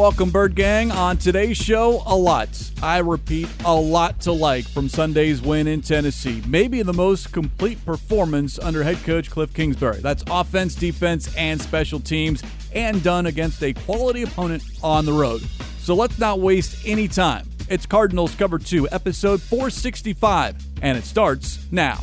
welcome, Bird Gang. On today's show, a lot. I repeat, a lot to like from Sunday's win in Tennessee. Maybe the most complete performance under head coach Cliff Kingsbury. That's offense, defense, and special teams, and done against a quality opponent on the road. So let's not waste any time. It's Cardinals Cover 2, episode 465, and it starts now.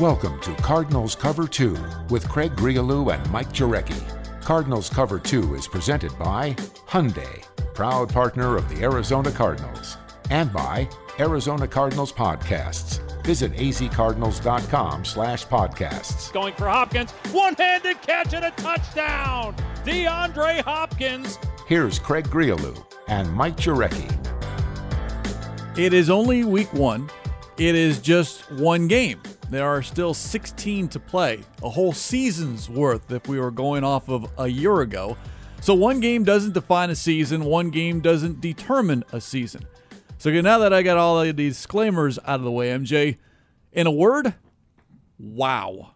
Welcome to Cardinals Cover 2 with Craig Grialou and Mike Jurecki. Cardinals Cover 2 is presented by Hyundai, proud partner of the Arizona Cardinals, and by Arizona Cardinals Podcasts. Visit azcardinals.com slash podcasts. Going for Hopkins, one-handed catch and a touchdown! DeAndre Hopkins. Here's Craig Grialou and Mike Jurecki. It is only week one. It is just one game. There are still 16 to play, a whole season's worth if we were going off of a year ago. So one game doesn't define a season, one game doesn't determine a season. So now that I got all of these disclaimers out of the way, MJ, in a word, wow.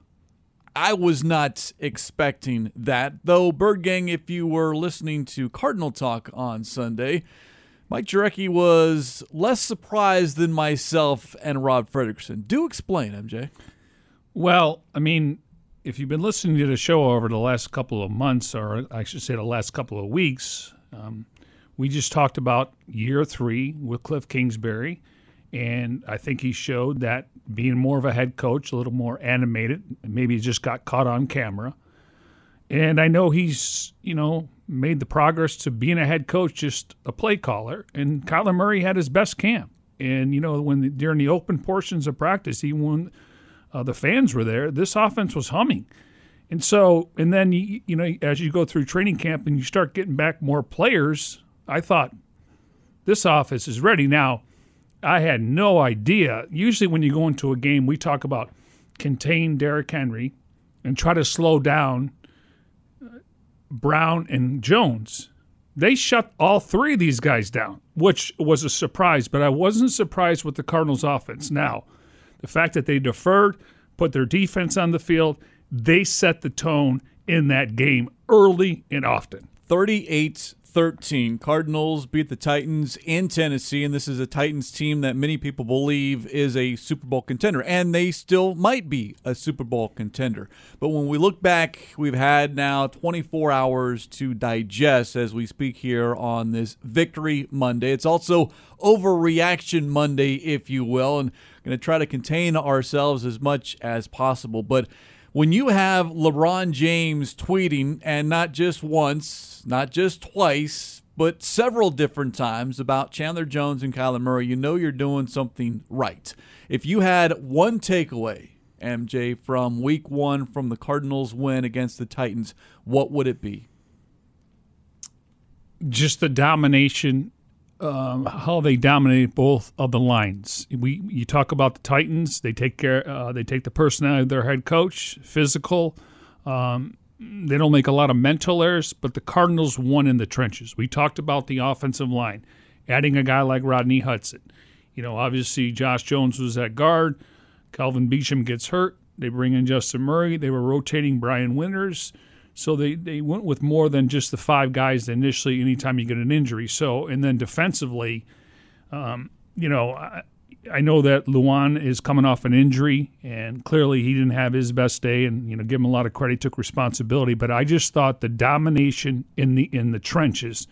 I was not expecting that. Though, Bird Gang, if you were listening to Cardinal Talk on Sunday, Mike Jurecki was less surprised than myself and Rob Fredrickson. Do explain, MJ. Well, I mean, if you've been listening to the show over the last couple of months, or I should say the last couple of weeks, um, we just talked about year three with Cliff Kingsbury. And I think he showed that being more of a head coach, a little more animated, maybe he just got caught on camera. And I know he's, you know, made the progress to being a head coach, just a play caller. And Kyler Murray had his best camp. And you know, when during the open portions of practice, he won. Uh, the fans were there. This offense was humming. And so, and then you, you know, as you go through training camp and you start getting back more players, I thought this office is ready. Now, I had no idea. Usually, when you go into a game, we talk about contain Derrick Henry and try to slow down Brown and Jones. They shut all three of these guys down, which was a surprise, but I wasn't surprised with the Cardinals offense. Now, the fact that they deferred, put their defense on the field, they set the tone in that game early and often. 38 13. Cardinals beat the Titans in Tennessee, and this is a Titans team that many people believe is a Super Bowl contender, and they still might be a Super Bowl contender. But when we look back, we've had now 24 hours to digest as we speak here on this Victory Monday. It's also Overreaction Monday, if you will, and going to try to contain ourselves as much as possible. But when you have LeBron James tweeting, and not just once, not just twice, but several different times about Chandler Jones and Kyler Murray, you know you're doing something right. If you had one takeaway, MJ, from week one from the Cardinals win against the Titans, what would it be? Just the domination um, how they dominate both of the lines. We you talk about the Titans; they take care, uh, they take the personality of their head coach, physical. Um, they don't make a lot of mental errors, but the Cardinals won in the trenches. We talked about the offensive line, adding a guy like Rodney Hudson. You know, obviously Josh Jones was at guard. Kelvin Beachum gets hurt. They bring in Justin Murray. They were rotating Brian Winters. So they, they went with more than just the five guys initially anytime you get an injury. So, and then defensively, um, you know, I, I know that Lewan is coming off an injury, and clearly he didn't have his best day. And you know, give him a lot of credit, took responsibility. But I just thought the domination in the in the trenches,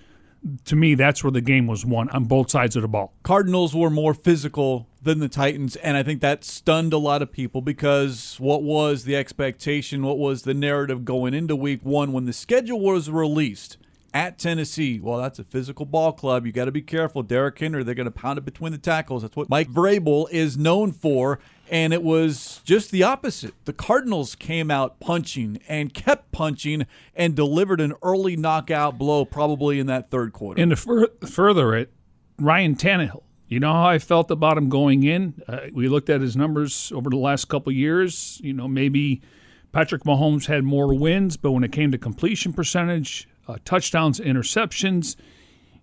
to me, that's where the game was won on both sides of the ball. Cardinals were more physical than the Titans, and I think that stunned a lot of people because what was the expectation? What was the narrative going into Week One when the schedule was released? At Tennessee, well, that's a physical ball club. You got to be careful. Derrick Henry, they're going to pound it between the tackles. That's what Mike Vrabel is known for. And it was just the opposite. The Cardinals came out punching and kept punching and delivered an early knockout blow, probably in that third quarter. And to fur- further it, Ryan Tannehill you know how I felt about him going in? Uh, we looked at his numbers over the last couple years. You know, maybe Patrick Mahomes had more wins, but when it came to completion percentage, uh, touchdowns, interceptions,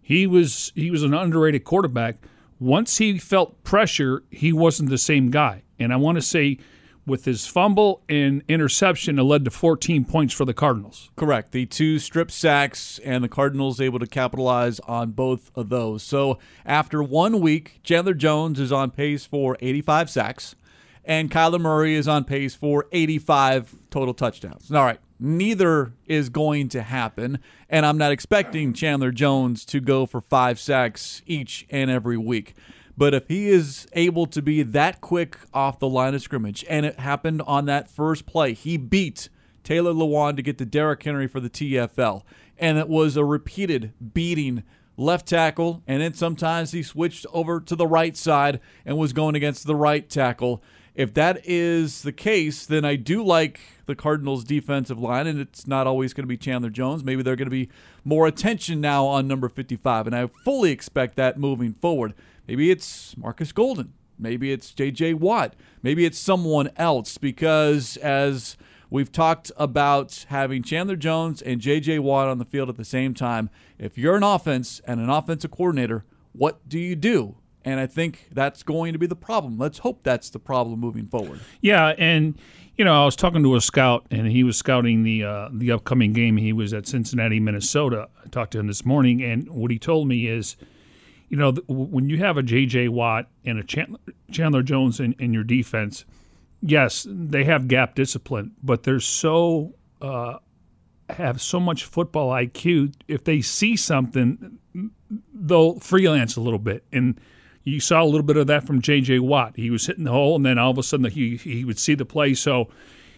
he was he was an underrated quarterback. Once he felt pressure, he wasn't the same guy. And I want to say with his fumble and interception, it led to 14 points for the Cardinals. Correct. The two strip sacks, and the Cardinals able to capitalize on both of those. So after one week, Chandler Jones is on pace for 85 sacks, and Kyler Murray is on pace for 85 total touchdowns. All right. Neither is going to happen, and I'm not expecting Chandler Jones to go for five sacks each and every week. But if he is able to be that quick off the line of scrimmage, and it happened on that first play, he beat Taylor Lewan to get to Derrick Henry for the TFL. And it was a repeated beating left tackle, and then sometimes he switched over to the right side and was going against the right tackle. If that is the case, then I do like the Cardinals' defensive line, and it's not always going to be Chandler Jones. Maybe they're going to be more attention now on number 55, and I fully expect that moving forward. Maybe it's Marcus Golden. Maybe it's J.J. Watt. Maybe it's someone else because as we've talked about having Chandler Jones and J.J. Watt on the field at the same time, if you're an offense and an offensive coordinator, what do you do? And I think that's going to be the problem. Let's hope that's the problem moving forward. Yeah, and you know, I was talking to a scout, and he was scouting the uh, the upcoming game. He was at Cincinnati, Minnesota. I talked to him this morning, and what he told me is, you know, when you have a J.J. Watt and a Chandler, Jones in, in your defense, yes, they have gap discipline, but they're so uh, have so much football IQ. If they see something, they'll freelance a little bit and you saw a little bit of that from J.J. Watt. He was hitting the hole, and then all of a sudden he he would see the play. So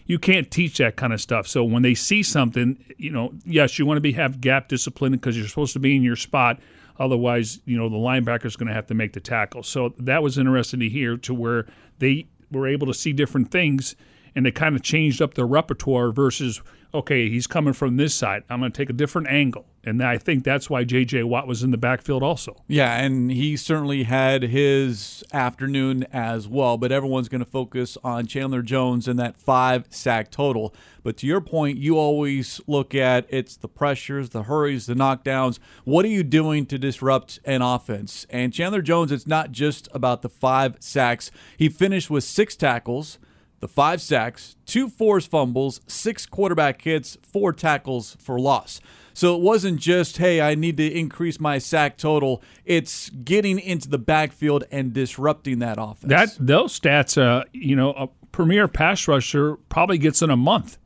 you can't teach that kind of stuff. So when they see something, you know, yes, you want to be have gap discipline because you're supposed to be in your spot. Otherwise, you know, the linebacker is going to have to make the tackle. So that was interesting to hear to where they were able to see different things and they kind of changed up their repertoire versus okay, he's coming from this side. I'm going to take a different angle. And I think that's why J.J. Watt was in the backfield also. Yeah, and he certainly had his afternoon as well. But everyone's going to focus on Chandler Jones and that five sack total. But to your point, you always look at it's the pressures, the hurries, the knockdowns. What are you doing to disrupt an offense? And Chandler Jones, it's not just about the five sacks. He finished with six tackles the five sacks, two forced fumbles, six quarterback hits, four tackles for loss. So it wasn't just, hey, I need to increase my sack total. It's getting into the backfield and disrupting that offense. That those stats, uh, you know, a premier pass rusher probably gets in a month.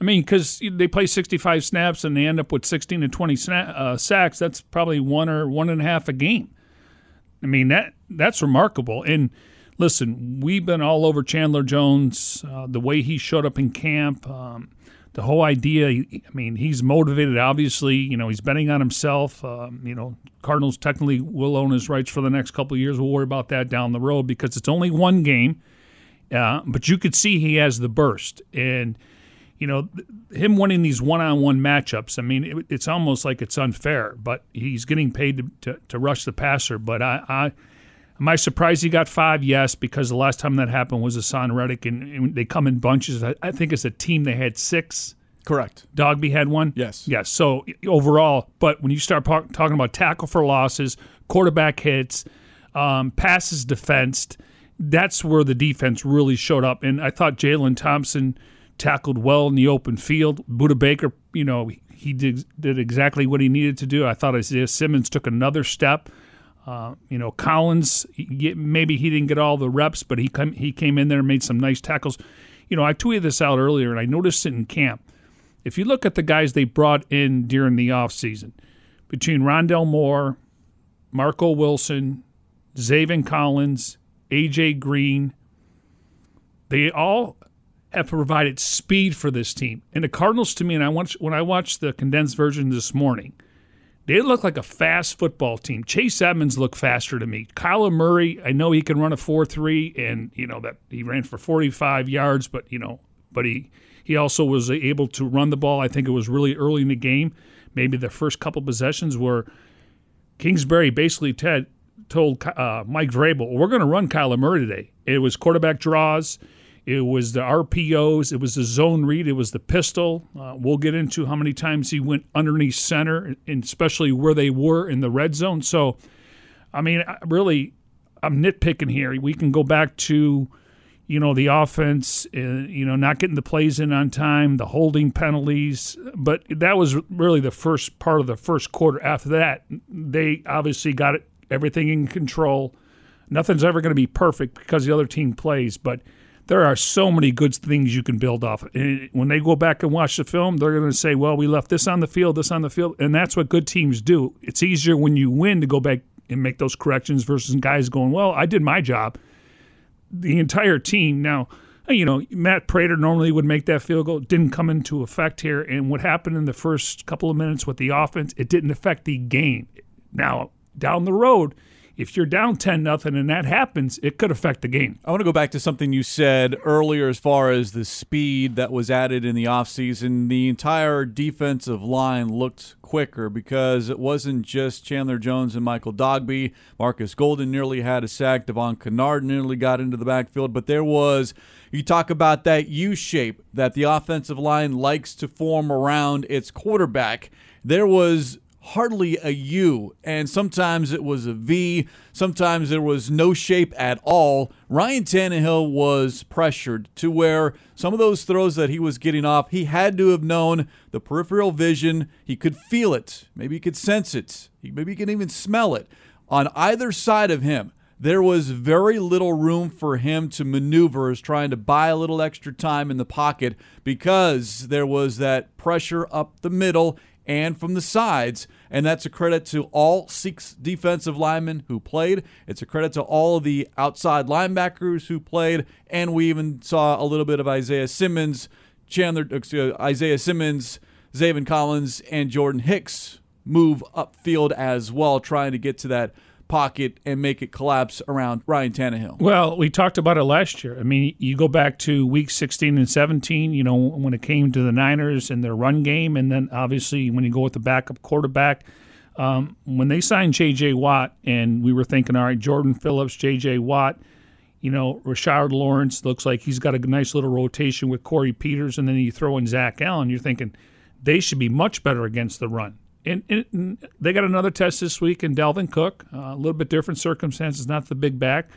I mean, because they play 65 snaps and they end up with 16 to 20 sna- uh, sacks. That's probably one or one and a half a game. I mean that that's remarkable. And listen, we've been all over Chandler Jones, uh, the way he showed up in camp, um, the whole idea. I mean, he's motivated. Obviously, you know, he's betting on himself. Um, you know, Cardinals technically will own his rights for the next couple of years. We'll worry about that down the road because it's only one game. Uh, but you could see he has the burst and you know, him winning these one-on-one matchups. I mean, it, it's almost like it's unfair, but he's getting paid to, to, to rush the passer. But I, I, Am I surprised he got five? Yes, because the last time that happened was Haason Reddick, and, and they come in bunches. I, I think as a team they had six. Correct. Dogbe had one. Yes. Yes. So overall, but when you start par- talking about tackle for losses, quarterback hits, um, passes defensed, that's where the defense really showed up. And I thought Jalen Thompson tackled well in the open field. Budda Baker, you know, he did did exactly what he needed to do. I thought Isaiah Simmons took another step. Uh, you know, Collins, maybe he didn't get all the reps, but he come, he came in there and made some nice tackles. You know, I tweeted this out earlier, and I noticed it in camp. If you look at the guys they brought in during the offseason, between Rondale Moore, Marco Wilson, Zaven Collins, AJ Green, they all have provided speed for this team. And the Cardinals, to me, and I watched, when I watched the condensed version this morning – they look like a fast football team. Chase Edmonds looked faster to me. Kyler Murray, I know he can run a 4-3 and you know that he ran for 45 yards, but you know, but he he also was able to run the ball. I think it was really early in the game. Maybe the first couple possessions where Kingsbury basically Ted told uh, Mike Vrabel, "We're going to run Kyler Murray today." It was quarterback draws. It was the RPOs. It was the zone read. It was the pistol. Uh, we'll get into how many times he went underneath center, and especially where they were in the red zone. So, I mean, really, I'm nitpicking here. We can go back to, you know, the offense, uh, you know, not getting the plays in on time, the holding penalties. But that was really the first part of the first quarter. After that, they obviously got everything in control. Nothing's ever going to be perfect because the other team plays, but there are so many good things you can build off. And when they go back and watch the film, they're going to say, well, we left this on the field, this on the field. And that's what good teams do. It's easier when you win to go back and make those corrections versus guys going, well, I did my job the entire team. Now, you know, Matt Prater normally would make that field goal. Didn't come into effect here. And what happened in the first couple of minutes with the offense, it didn't affect the game. Now, down the road, if you're down 10 nothing and that happens, it could affect the game. I want to go back to something you said earlier as far as the speed that was added in the offseason. The entire defensive line looked quicker because it wasn't just Chandler Jones and Michael Dogbe. Marcus Golden nearly had a sack. Devon Kennard nearly got into the backfield, but there was you talk about that U shape that the offensive line likes to form around its quarterback. There was hardly a U, and sometimes it was a V. Sometimes there was no shape at all. Ryan Tannehill was pressured to where some of those throws that he was getting off, he had to have known the peripheral vision. He could feel it. Maybe he could sense it. Maybe he could even smell it. On either side of him, there was very little room for him to maneuver as trying to buy a little extra time in the pocket because there was that pressure up the middle and from the sides. And that's a credit to all six defensive linemen who played. It's a credit to all the outside linebackers who played. And we even saw a little bit of Isaiah Simmons, Chandler, Isaiah Simmons, Zaven Collins, and Jordan Hicks move upfield as well, trying to get to that pocket and make it collapse around Ryan Tannehill. Well, we talked about it last year. I mean, you go back to week 16 and 17, you know, when it came to the Niners and their run game, and then obviously when you go with the backup quarterback. Um, when they signed J.J. Watt, and we were thinking, all right, Jordan Phillips, J.J. Watt, you know, Rashard Lawrence looks like he's got a nice little rotation with Corey Peters, and then you throw in Zach Allen. You're thinking they should be much better against the run and, and, they got another test this week in Dalvin Cook. Uh, a little bit different circumstances, not the big back.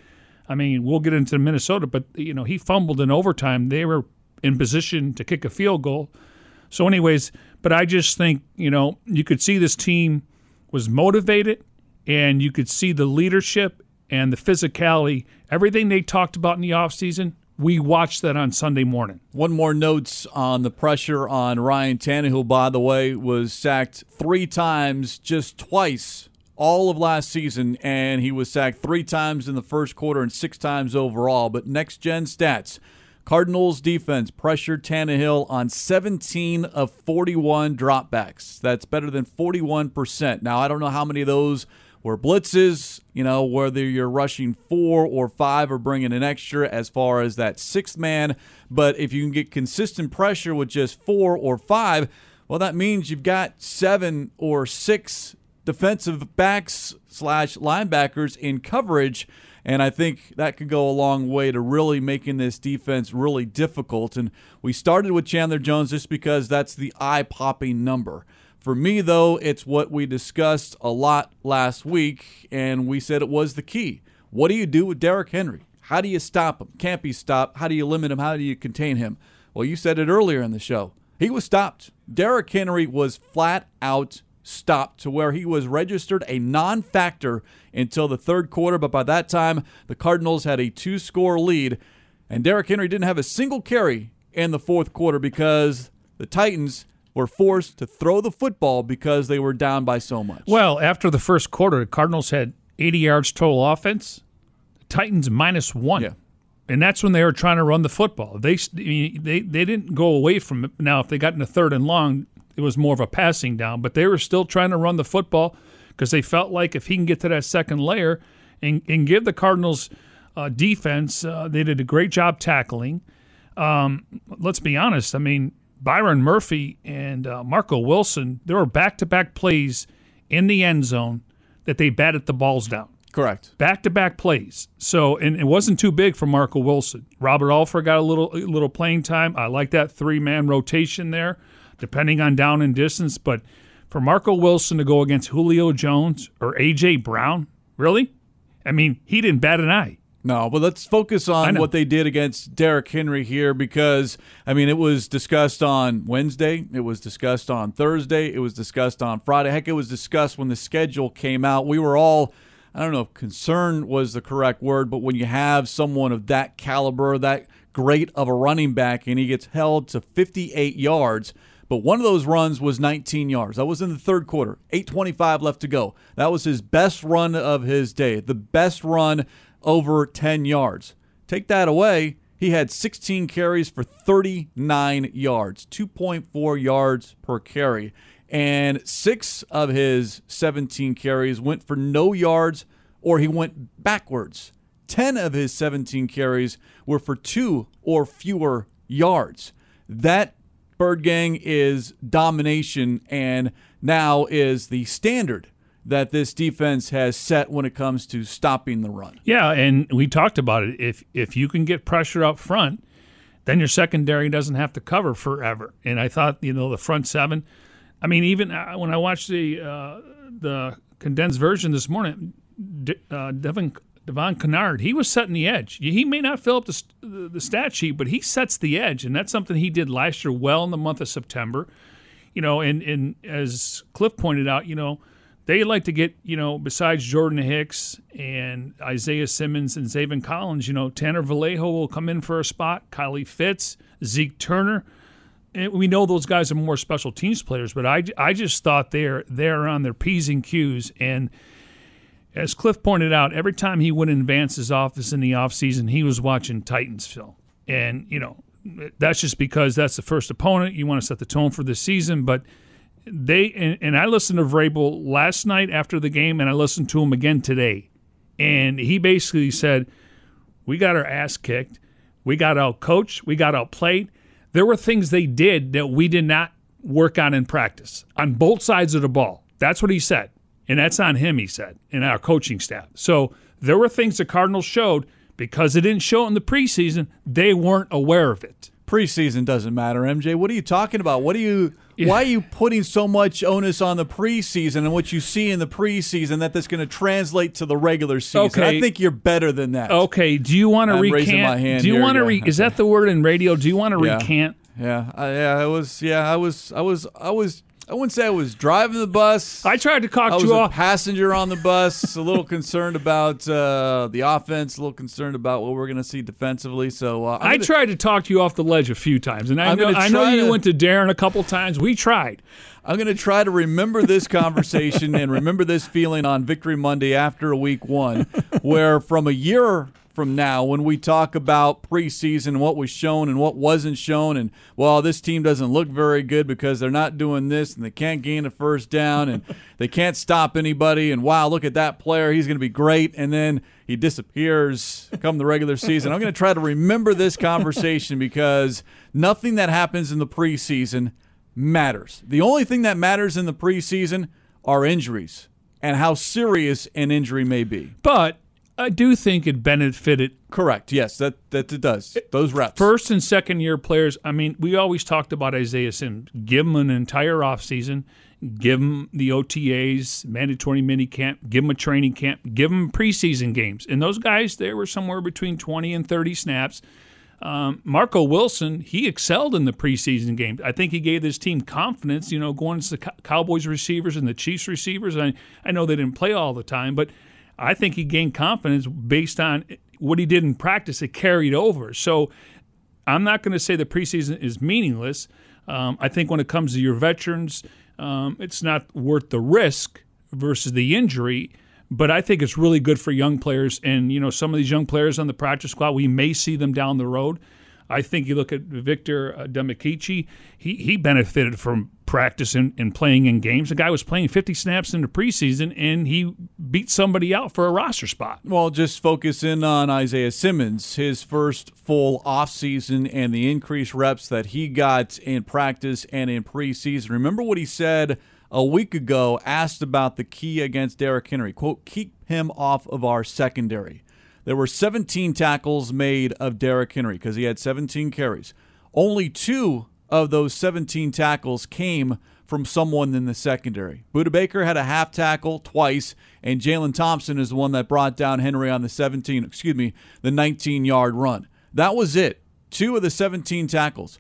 I mean, we'll get into Minnesota, but you know he fumbled in overtime. They were in position to kick a field goal. So, anyways, but I just think you know you could see this team was motivated, and you could see the leadership and the physicality. Everything they talked about in the offseason, we watched that on Sunday morning. One more notes on the pressure on Ryan Tannehill, by the way, was sacked three times, just twice all of last season, and he was sacked three times in the first quarter and six times overall. But next gen stats. Cardinals defense pressured Tannehill on 17 of 41 dropbacks. That's better than 41%. Now, I don't know how many of those were blitzes, you know, whether you're rushing four or five or bringing an extra as far as that sixth man. But if you can get consistent pressure with just four or five, well, that means you've got seven or six defensive backs slash linebackers in coverage. And I think that could go a long way to really making this defense really difficult. And we started with Chandler Jones just because that's the eye popping number. For me, though, it's what we discussed a lot last week, and we said it was the key. What do you do with Derrick Henry? How do you stop him? Can't be stopped. How do you limit him? How do you contain him? Well, you said it earlier in the show. He was stopped. Derrick Henry was flat out stopped to where he was registered a non factor until the third quarter. But by that time, the Cardinals had a two score lead, and Derrick Henry didn't have a single carry in the fourth quarter because the Titans were forced to throw the football because they were down by so much. Well, after the first quarter, the Cardinals had 80 yards total offense. The Titans minus one. Yeah. And that's when they were trying to run the football. They they they didn't go away from it. Now, if they got in a third and long, it was more of a passing down. But they were still trying to run the football because they felt like if he can get to that second layer and, and give the Cardinals uh, defense, uh, they did a great job tackling. Um, let's be honest. I mean, Byron Murphy and uh, Marco Wilson, there were back to back plays in the end zone that they batted the balls down. Correct. Back to back plays. So, and it wasn't too big for Marco Wilson. Robert Alford got a little a little playing time. I like that three man rotation there, depending on down and distance. But for Marco Wilson to go against Julio Jones or AJ Brown, really? I mean, he didn't bat an eye. No, but let's focus on what they did against Derrick Henry here because, I mean, it was discussed on Wednesday. It was discussed on Thursday. It was discussed on Friday. Heck, it was discussed when the schedule came out. We were all, I don't know if concern was the correct word, but when you have someone of that caliber, that great of a running back, and he gets held to 58 yards, but one of those runs was 19 yards. That was in the third quarter. 8:25 left to go. That was his best run of his day. The best run over 10 yards. Take that away, he had 16 carries for 39 yards, 2.4 yards per carry. And 6 of his 17 carries went for no yards or he went backwards. 10 of his 17 carries were for 2 or fewer yards. That Bird Gang is domination and now is the standard that this defense has set when it comes to stopping the run. Yeah, and we talked about it. If if you can get pressure up front, then your secondary doesn't have to cover forever. And I thought, you know, the front seven. I mean, even uh, when I watched the uh, the condensed version this morning, De- uh, Devin Devon Kennard, he was setting the edge. He may not fill up the, the stat sheet, but he sets the edge, and that's something he did last year well in the month of September. You know, and and as Cliff pointed out, you know, they like to get you know besides Jordan Hicks and Isaiah Simmons and Zaven Collins, you know, Tanner Vallejo will come in for a spot. Kylie Fitts, Zeke Turner. And we know those guys are more special teams players, but I, I just thought they're they're on their p's and q's and as Cliff pointed out, every time he went in Vance's office in the offseason, he was watching Titans film. And, you know, that's just because that's the first opponent. You want to set the tone for the season. But they, and, and I listened to Vrabel last night after the game, and I listened to him again today. And he basically said, We got our ass kicked. We got out coached. We got outplayed. There were things they did that we did not work on in practice on both sides of the ball. That's what he said. And that's on him, he said, and our coaching staff. So there were things the Cardinals showed because it didn't show in the preseason, they weren't aware of it. Preseason doesn't matter, MJ. What are you talking about? What are you why are you putting so much onus on the preseason and what you see in the preseason that that's going to translate to the regular season? Okay. I think you're better than that. Okay, do you want to recant? raising my hand do you want to re- Is that the word in radio? Do you want to Yeah. recant? Yeah, I, yeah, I was. Yeah, I was. I was. I was. I wouldn't say I was driving the bus. I tried to I cock was you a off. passenger on the bus, a little concerned about uh, the offense, a little concerned about what we're going to see defensively. So uh, I gonna- tried to talk you off the ledge a few times, and I I'm know, I know you to- went to Darren a couple times. We tried. I'm going to try to remember this conversation and remember this feeling on Victory Monday after a week one, where from a year from now, when we talk about preseason, what was shown and what wasn't shown, and well, this team doesn't look very good because they're not doing this and they can't gain a first down and they can't stop anybody, and wow, look at that player, he's going to be great, and then he disappears come the regular season. I'm going to try to remember this conversation because nothing that happens in the preseason matters. The only thing that matters in the preseason are injuries and how serious an injury may be. But I do think it benefited Correct. Yes, that that it does. Those reps. first and second year players. I mean, we always talked about Isaiah Sims. Give him an entire offseason, give him the OTAs, mandatory mini camp, give him a training camp, give him preseason games. And those guys, they were somewhere between 20 and 30 snaps. Um, Marco Wilson, he excelled in the preseason games. I think he gave this team confidence, you know, going to the Cowboys receivers and the Chiefs receivers. I, I know they didn't play all the time, but I think he gained confidence based on what he did in practice. It carried over. So I'm not going to say the preseason is meaningless. Um, I think when it comes to your veterans, um, it's not worth the risk versus the injury. But I think it's really good for young players, and you know some of these young players on the practice squad, we may see them down the road. I think you look at Victor uh, he he benefited from practice and, and playing in games. The guy was playing 50 snaps in the preseason, and he beat somebody out for a roster spot. Well, just focus in on Isaiah Simmons, his first full offseason and the increased reps that he got in practice and in preseason. Remember what he said a week ago, asked about the key against Derrick Henry. Quote, keep him off of our secondary. There were 17 tackles made of Derrick Henry because he had 17 carries. Only two of those 17 tackles came from someone in the secondary. Budda Baker had a half tackle twice, and Jalen Thompson is the one that brought down Henry on the 17, excuse me, the 19 yard run. That was it. Two of the 17 tackles.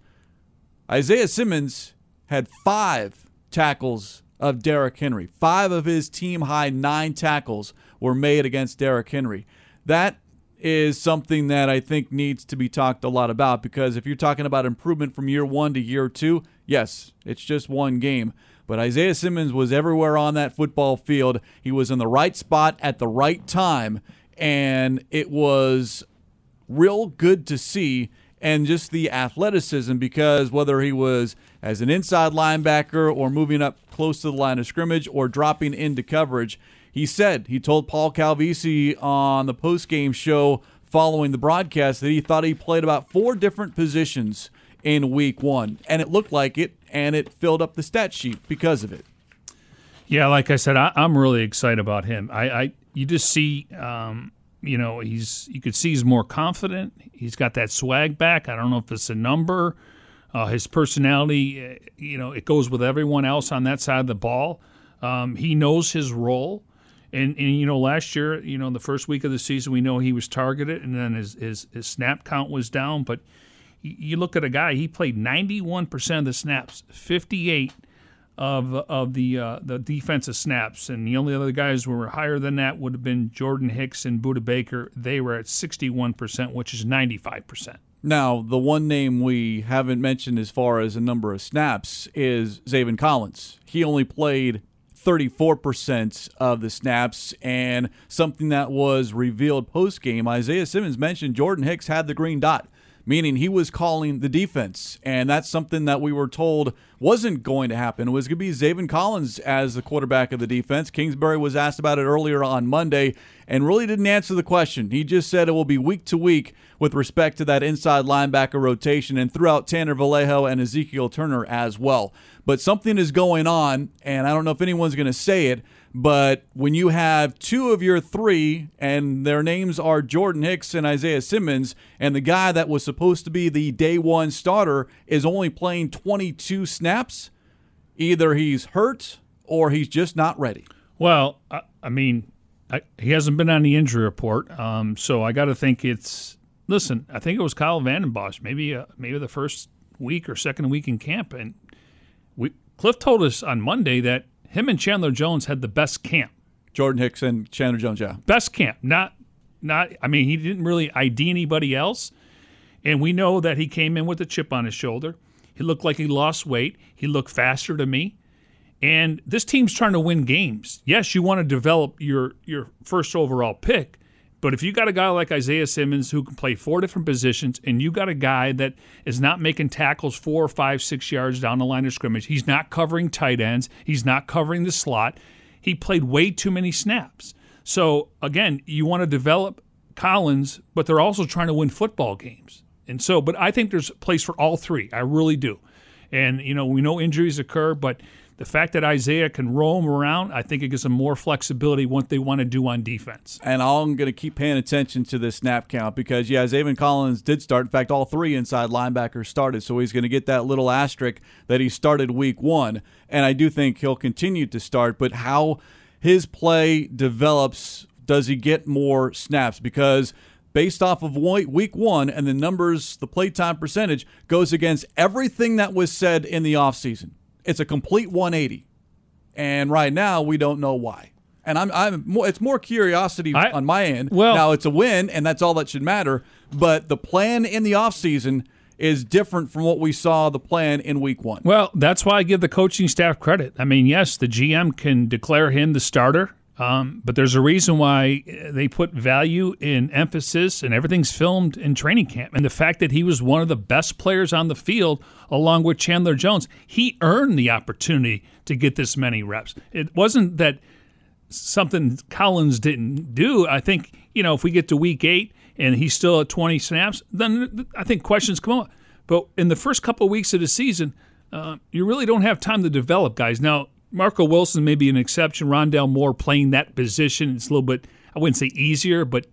Isaiah Simmons had five tackles of Derrick Henry. Five of his team high nine tackles were made against Derrick Henry. That is something that I think needs to be talked a lot about because if you're talking about improvement from year one to year two, yes, it's just one game. But Isaiah Simmons was everywhere on that football field. He was in the right spot at the right time, and it was real good to see. And just the athleticism because whether he was as an inside linebacker or moving up close to the line of scrimmage or dropping into coverage, he said, he told Paul Calvisi on the post-game show following the broadcast that he thought he played about four different positions in week one. And it looked like it, and it filled up the stat sheet because of it. Yeah, like I said, I, am really excited about him. I, I you just see, um, you know, he's you could see he's more confident. He's got that swag back. I don't know if it's a number. Uh, his personality, uh, you know, it goes with everyone else on that side of the ball. Um, he knows his role. And, and you know, last year, you know, in the first week of the season, we know he was targeted, and then his his, his snap count was down. But you look at a guy; he played 91 percent of the snaps, 58 of of the uh, the defensive snaps, and the only other guys who were higher than that would have been Jordan Hicks and Budda Baker. They were at 61 percent, which is 95 percent. Now, the one name we haven't mentioned as far as a number of snaps is Zaven Collins. He only played 34% of the snaps. And something that was revealed post game, Isaiah Simmons mentioned Jordan Hicks had the green dot, meaning he was calling the defense. And that's something that we were told wasn't going to happen. It was going to be Zaven Collins as the quarterback of the defense. Kingsbury was asked about it earlier on Monday and really didn't answer the question. He just said it will be week to week with respect to that inside linebacker rotation and throughout Tanner Vallejo and Ezekiel Turner as well but something is going on, and I don't know if anyone's going to say it. But when you have two of your three, and their names are Jordan Hicks and Isaiah Simmons, and the guy that was supposed to be the day one starter is only playing 22 snaps, either he's hurt or he's just not ready. Well, I, I mean, I, he hasn't been on the injury report, um, so I got to think it's. Listen, I think it was Kyle Vanden Bosch, maybe uh, maybe the first week or second week in camp, and we Cliff told us on Monday that him and Chandler Jones had the best camp. Jordan Hicks and Chandler Jones, yeah. Best camp. Not not I mean, he didn't really ID anybody else. And we know that he came in with a chip on his shoulder. He looked like he lost weight. He looked faster to me. And this team's trying to win games. Yes, you want to develop your your first overall pick, but if you got a guy like Isaiah Simmons who can play four different positions, and you got a guy that is not making tackles four or five, six yards down the line of scrimmage, he's not covering tight ends, he's not covering the slot. He played way too many snaps. So again, you want to develop Collins, but they're also trying to win football games. And so, but I think there's a place for all three. I really do. And you know, we know injuries occur, but the fact that Isaiah can roam around, I think it gives them more flexibility what they want to do on defense. And I'm going to keep paying attention to this snap count because, yeah, Zaven Collins did start. In fact, all three inside linebackers started, so he's going to get that little asterisk that he started week one. And I do think he'll continue to start, but how his play develops, does he get more snaps? Because based off of week one and the numbers, the playtime percentage goes against everything that was said in the offseason. It's a complete 180. And right now, we don't know why. And I'm, I'm more, it's more curiosity I, on my end. Well, now it's a win, and that's all that should matter. But the plan in the offseason is different from what we saw the plan in week one. Well, that's why I give the coaching staff credit. I mean, yes, the GM can declare him the starter um, but there's a reason why they put value in emphasis, and everything's filmed in training camp. And the fact that he was one of the best players on the field, along with Chandler Jones, he earned the opportunity to get this many reps. It wasn't that something Collins didn't do. I think, you know, if we get to week eight and he's still at 20 snaps, then I think questions come up. But in the first couple of weeks of the season, uh, you really don't have time to develop guys. Now, Marco Wilson may be an exception. Rondale Moore playing that position. It's a little bit, I wouldn't say easier, but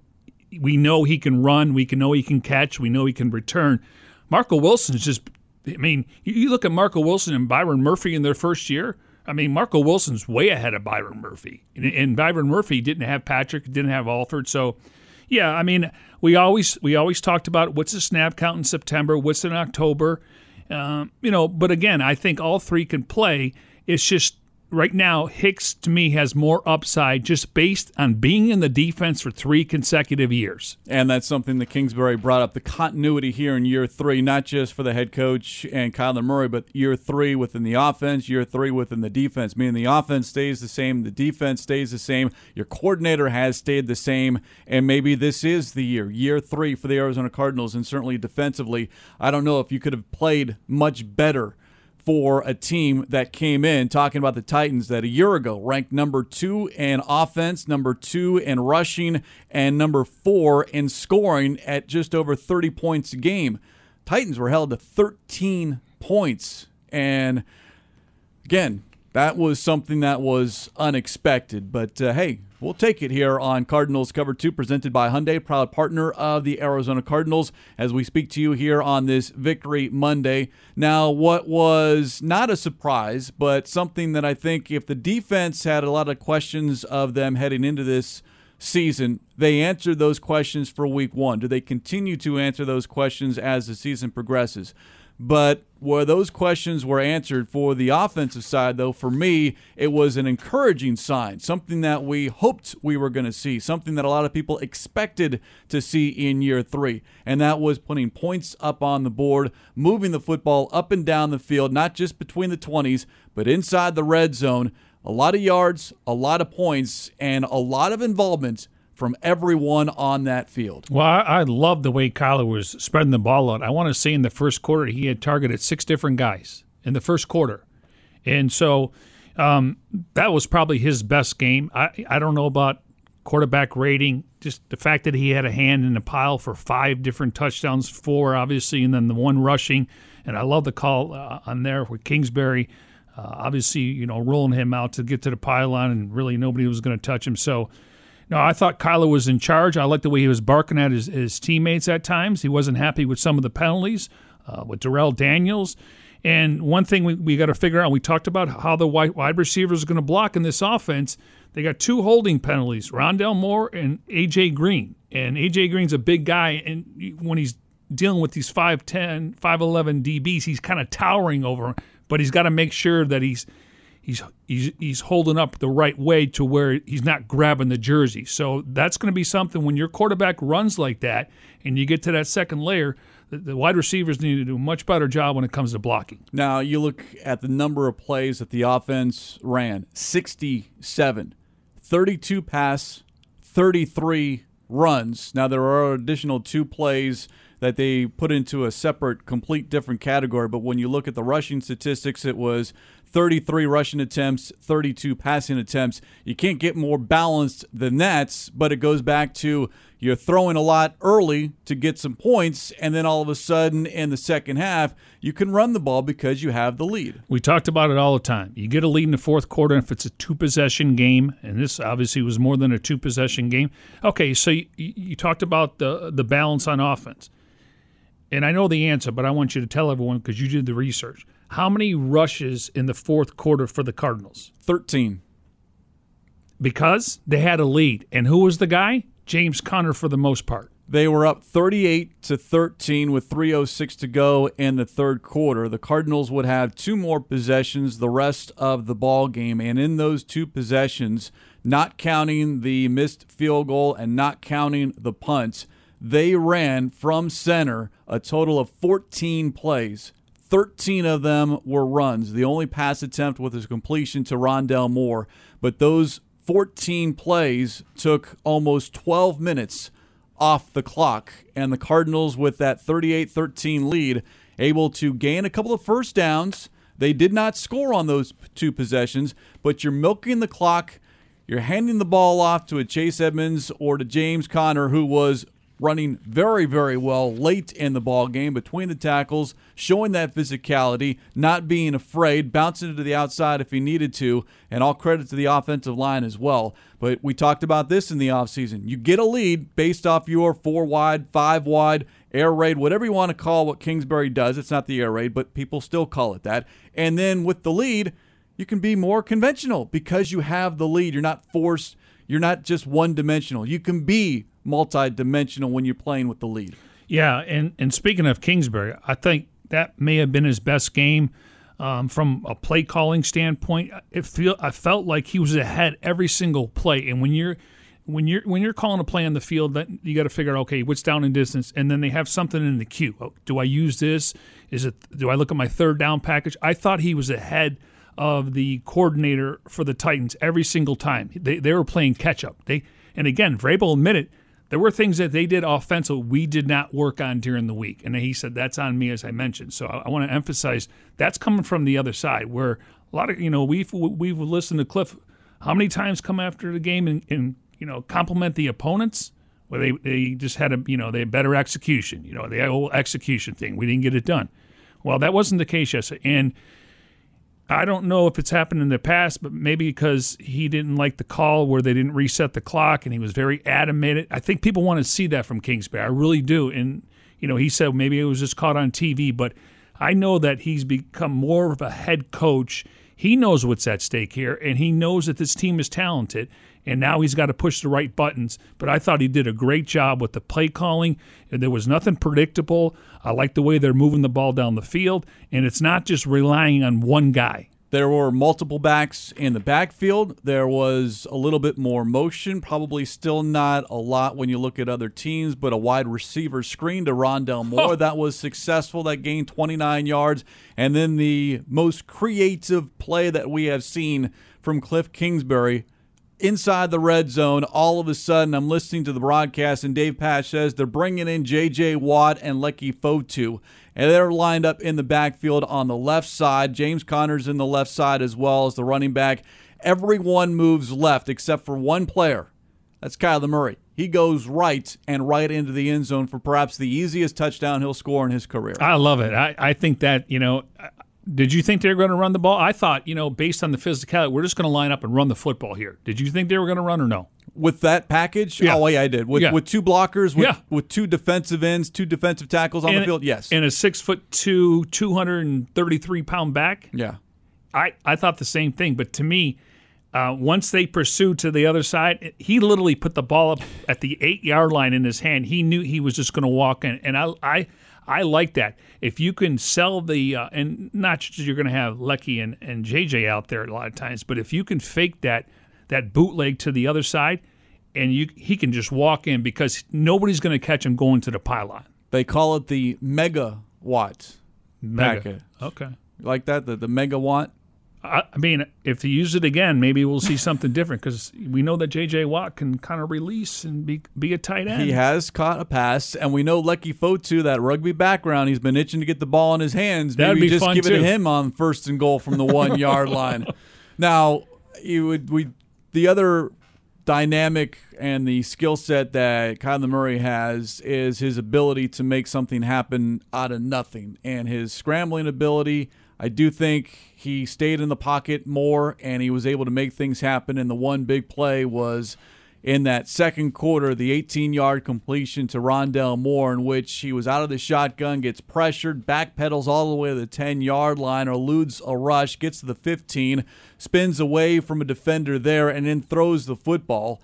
we know he can run. We can know he can catch. We know he can return. Marco Wilson's just I mean, you, look at Marco Wilson and Byron Murphy in their first year. I mean, Marco Wilson's way ahead of Byron Murphy, and, and Byron Murphy didn't have Patrick, didn't have Alford, so yeah. I mean, we always we always talked about what's the snap count in September, what's in October, um, you know. But again, I think all three can play. It's just right now, Hicks to me has more upside just based on being in the defense for three consecutive years. And that's something that Kingsbury brought up the continuity here in year three, not just for the head coach and Kyler Murray, but year three within the offense, year three within the defense, meaning the offense stays the same, the defense stays the same, your coordinator has stayed the same, and maybe this is the year, year three for the Arizona Cardinals, and certainly defensively. I don't know if you could have played much better for a team that came in talking about the Titans that a year ago ranked number two in offense, number two in rushing, and number four in scoring at just over 30 points a game. Titans were held to 13 points. And again, that was something that was unexpected. But uh, hey, we'll take it here on Cardinals Cover 2, presented by Hyundai, proud partner of the Arizona Cardinals, as we speak to you here on this Victory Monday. Now, what was not a surprise, but something that I think if the defense had a lot of questions of them heading into this season, they answered those questions for week one. Do they continue to answer those questions as the season progresses? But where those questions were answered for the offensive side, though, for me, it was an encouraging sign, something that we hoped we were going to see, something that a lot of people expected to see in year three. And that was putting points up on the board, moving the football up and down the field, not just between the 20s, but inside the red zone. A lot of yards, a lot of points, and a lot of involvement from everyone on that field. Well, I, I love the way Kyler was spreading the ball out. I want to say in the first quarter he had targeted six different guys in the first quarter, and so um, that was probably his best game. I I don't know about quarterback rating, just the fact that he had a hand in the pile for five different touchdowns, four obviously, and then the one rushing. And I love the call uh, on there with Kingsbury. Uh, obviously, you know, rolling him out to get to the pylon, and really nobody was going to touch him. So no, I thought Kyler was in charge. I liked the way he was barking at his, his teammates at times. He wasn't happy with some of the penalties uh, with Darrell Daniels. And one thing we, we got to figure out, we talked about how the wide, receivers are going to block in this offense. They got two holding penalties, Rondale Moore and A.J. Green. And A.J. Green's a big guy, and when he's dealing with these 5'10", 5'11 DBs, he's kind of towering over, but he's got to make sure that he's – he's he's he's holding up the right way to where he's not grabbing the jersey. So that's going to be something when your quarterback runs like that and you get to that second layer. The, the wide receivers need to do a much better job when it comes to blocking. Now, you look at the number of plays that the offense ran 67, 32 pass, 33 runs. Now, there are additional two plays that they put into a separate, complete different category. But when you look at the rushing statistics, it was 33 rushing attempts, 32 passing attempts. You can't get more balanced than that, but it goes back to you're throwing a lot early to get some points, and then all of a sudden in the second half, you can run the ball because you have the lead. We talked about it all the time. You get a lead in the fourth quarter if it's a two possession game, and this obviously was more than a two possession game. Okay, so you, you talked about the the balance on offense. And I know the answer, but I want you to tell everyone because you did the research. How many rushes in the fourth quarter for the Cardinals? 13. Because they had a lead. And who was the guy? James Conner for the most part. They were up 38 to 13 with 306 to go in the third quarter. The Cardinals would have two more possessions the rest of the ball game and in those two possessions, not counting the missed field goal and not counting the punts, they ran from center a total of 14 plays. 13 of them were runs. The only pass attempt was a completion to Rondale Moore. But those 14 plays took almost 12 minutes off the clock. And the Cardinals, with that 38 13 lead, able to gain a couple of first downs. They did not score on those two possessions, but you're milking the clock. You're handing the ball off to a Chase Edmonds or to James Conner, who was running very, very well late in the ball game between the tackles, showing that physicality, not being afraid, bouncing to the outside if he needed to, and all credit to the offensive line as well. But we talked about this in the offseason. You get a lead based off your four wide, five wide, air raid, whatever you want to call what Kingsbury does. It's not the air raid, but people still call it that. And then with the lead, you can be more conventional because you have the lead. You're not forced, you're not just one dimensional. You can be multi dimensional when you're playing with the lead. Yeah, and, and speaking of Kingsbury, I think that may have been his best game. Um, from a play calling standpoint, it feel I felt like he was ahead every single play. And when you're when you're when you're calling a play on the field, that you got to figure out okay, what's down in distance, and then they have something in the queue. Oh, do I use this? Is it? Do I look at my third down package? I thought he was ahead of the coordinator for the Titans every single time. They they were playing catch up. They and again, Vrabel admitted there were things that they did offensive we did not work on during the week. And he said, that's on me, as I mentioned. So I, I want to emphasize that's coming from the other side where a lot of, you know, we've, we've listened to Cliff how many times come after the game and, and you know, compliment the opponents where they, they just had a, you know, they had better execution, you know, the whole execution thing. We didn't get it done. Well, that wasn't the case yesterday. And I don't know if it's happened in the past, but maybe because he didn't like the call where they didn't reset the clock and he was very adamant. I think people want to see that from Kingsbury. I really do. And, you know, he said maybe it was just caught on TV, but I know that he's become more of a head coach. He knows what's at stake here, and he knows that this team is talented and now he's got to push the right buttons. But I thought he did a great job with the play calling. And there was nothing predictable. I like the way they're moving the ball down the field, and it's not just relying on one guy. There were multiple backs in the backfield. There was a little bit more motion, probably still not a lot when you look at other teams, but a wide receiver screen to Rondale Moore. that was successful. That gained 29 yards. And then the most creative play that we have seen from Cliff Kingsbury inside the red zone, all of a sudden I'm listening to the broadcast, and Dave Pasch says they're bringing in J.J. Watt and Leki Fotu. And they're lined up in the backfield on the left side. James Conner's in the left side as well as the running back. Everyone moves left except for one player. That's Kyler Murray. He goes right and right into the end zone for perhaps the easiest touchdown he'll score in his career. I love it. I, I think that, you know, did you think they were going to run the ball? I thought, you know, based on the physicality, we're just going to line up and run the football here. Did you think they were going to run or no? With that package? Yeah. Oh, yeah, I did. With, Yeah. with two blockers, with, Yeah. with two defensive ends, two defensive tackles on the field, yes. And a six foot two, 233 pound back. yeah. I, I thought the same thing. But to me, uh, once they pursued to the other side, he literally put the ball up at the eight yard line in his hand. He knew he was just going to walk in. And I, I, I like that. If you can sell the, uh, and not just you're going to have Leki and, and JJ out there a lot of times, but if you can fake that, that bootleg to the other side, and you he can just walk in because nobody's going to catch him going to the pylon. They call it the megawatt Mega. packet. Okay. Like that, the, the mega watt. I, I mean, if they use it again, maybe we'll see something different because we know that J.J. Watt can kind of release and be be a tight end. He has caught a pass, and we know Leki Fotu, that rugby background, he's been itching to get the ball in his hands. That'd Maybe be just fun, give it to him on first and goal from the one yard line. Now, you would we the other dynamic and the skill set that Kyler Murray has is his ability to make something happen out of nothing, and his scrambling ability. I do think he stayed in the pocket more, and he was able to make things happen. And the one big play was in that second quarter, the 18 yard completion to Rondale Moore, in which he was out of the shotgun, gets pressured, backpedals all the way to the 10 yard line, eludes a rush, gets to the 15, spins away from a defender there, and then throws the football.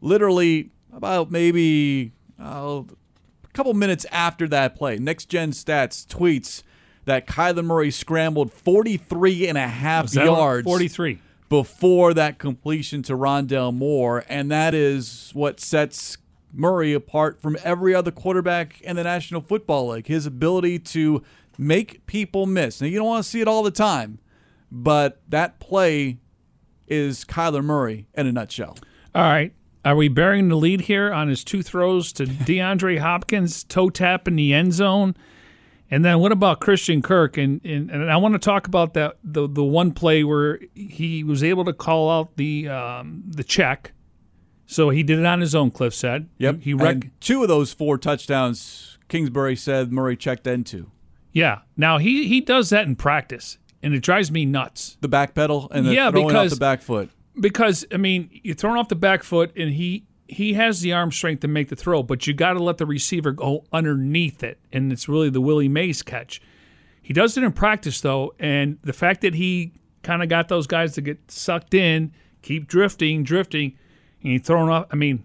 Literally, about maybe uh, a couple minutes after that play, Next Gen Stats tweets that Kyler Murray scrambled 43 and a half yards Forty three. before that completion to Rondale Moore, and that is what sets Murray apart from every other quarterback in the National Football League. His ability to make people miss. Now you don't want to see it all the time, but that play is Kyler Murray in a nutshell. All right. Are we bearing the lead here on his two throws to DeAndre Hopkins, toe tap in the end zone? And then what about Christian Kirk? And, and, and I want to talk about that the the one play where he was able to call out the um, the check. So he did it on his own. Cliff said. Yep. He rec- and two of those four touchdowns, Kingsbury said Murray checked into. yeah. Now he he does that in practice, and it drives me nuts. The back pedal and the Yeah, throwing because- off the back foot. because I mean, you're throwing off the back foot, and he he has the arm strength to make the throw, but you got to let the receiver go underneath it, and it's really the Willie Mays catch. He does it in practice though, and the fact that he kind of got those guys to get sucked in, keep drifting, drifting, and he thrown off. I mean,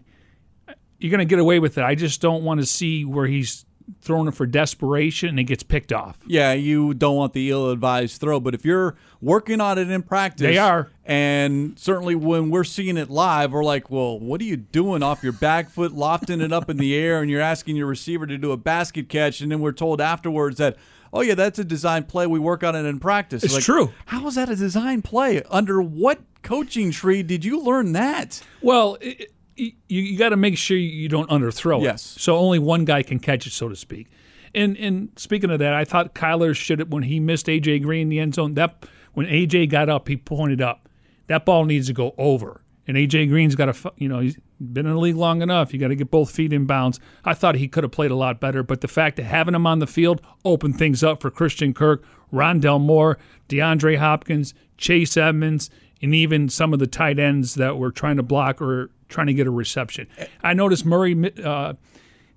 you're going to get away with it. I just don't want to see where he's throwing it for desperation and it gets picked off. Yeah, you don't want the ill-advised throw, but if you're working on it in practice, They are. And certainly when we're seeing it live, we're like, "Well, what are you doing off your back foot, lofting it up in the air, and you're asking your receiver to do a basket catch?" And then we're told afterwards that, "Oh yeah, that's a design play. We work on it in practice." It's Like, true. How is that a design play? Under what coaching tree did you learn that? Well, it, you, you got to make sure you don't underthrow it. Yes. So only one guy can catch it, so to speak. And and speaking of that, I thought Kyler should have when he missed AJ Green in the end zone. That when AJ got up, he pointed up. That ball needs to go over. And AJ Green's got to, you know, he's been in the league long enough. You got to get both feet in bounds. I thought he could have played a lot better, but the fact of having him on the field opened things up for Christian Kirk, Rondale Moore, DeAndre Hopkins, Chase Edmonds, and even some of the tight ends that were trying to block or trying to get a reception. I noticed Murray uh,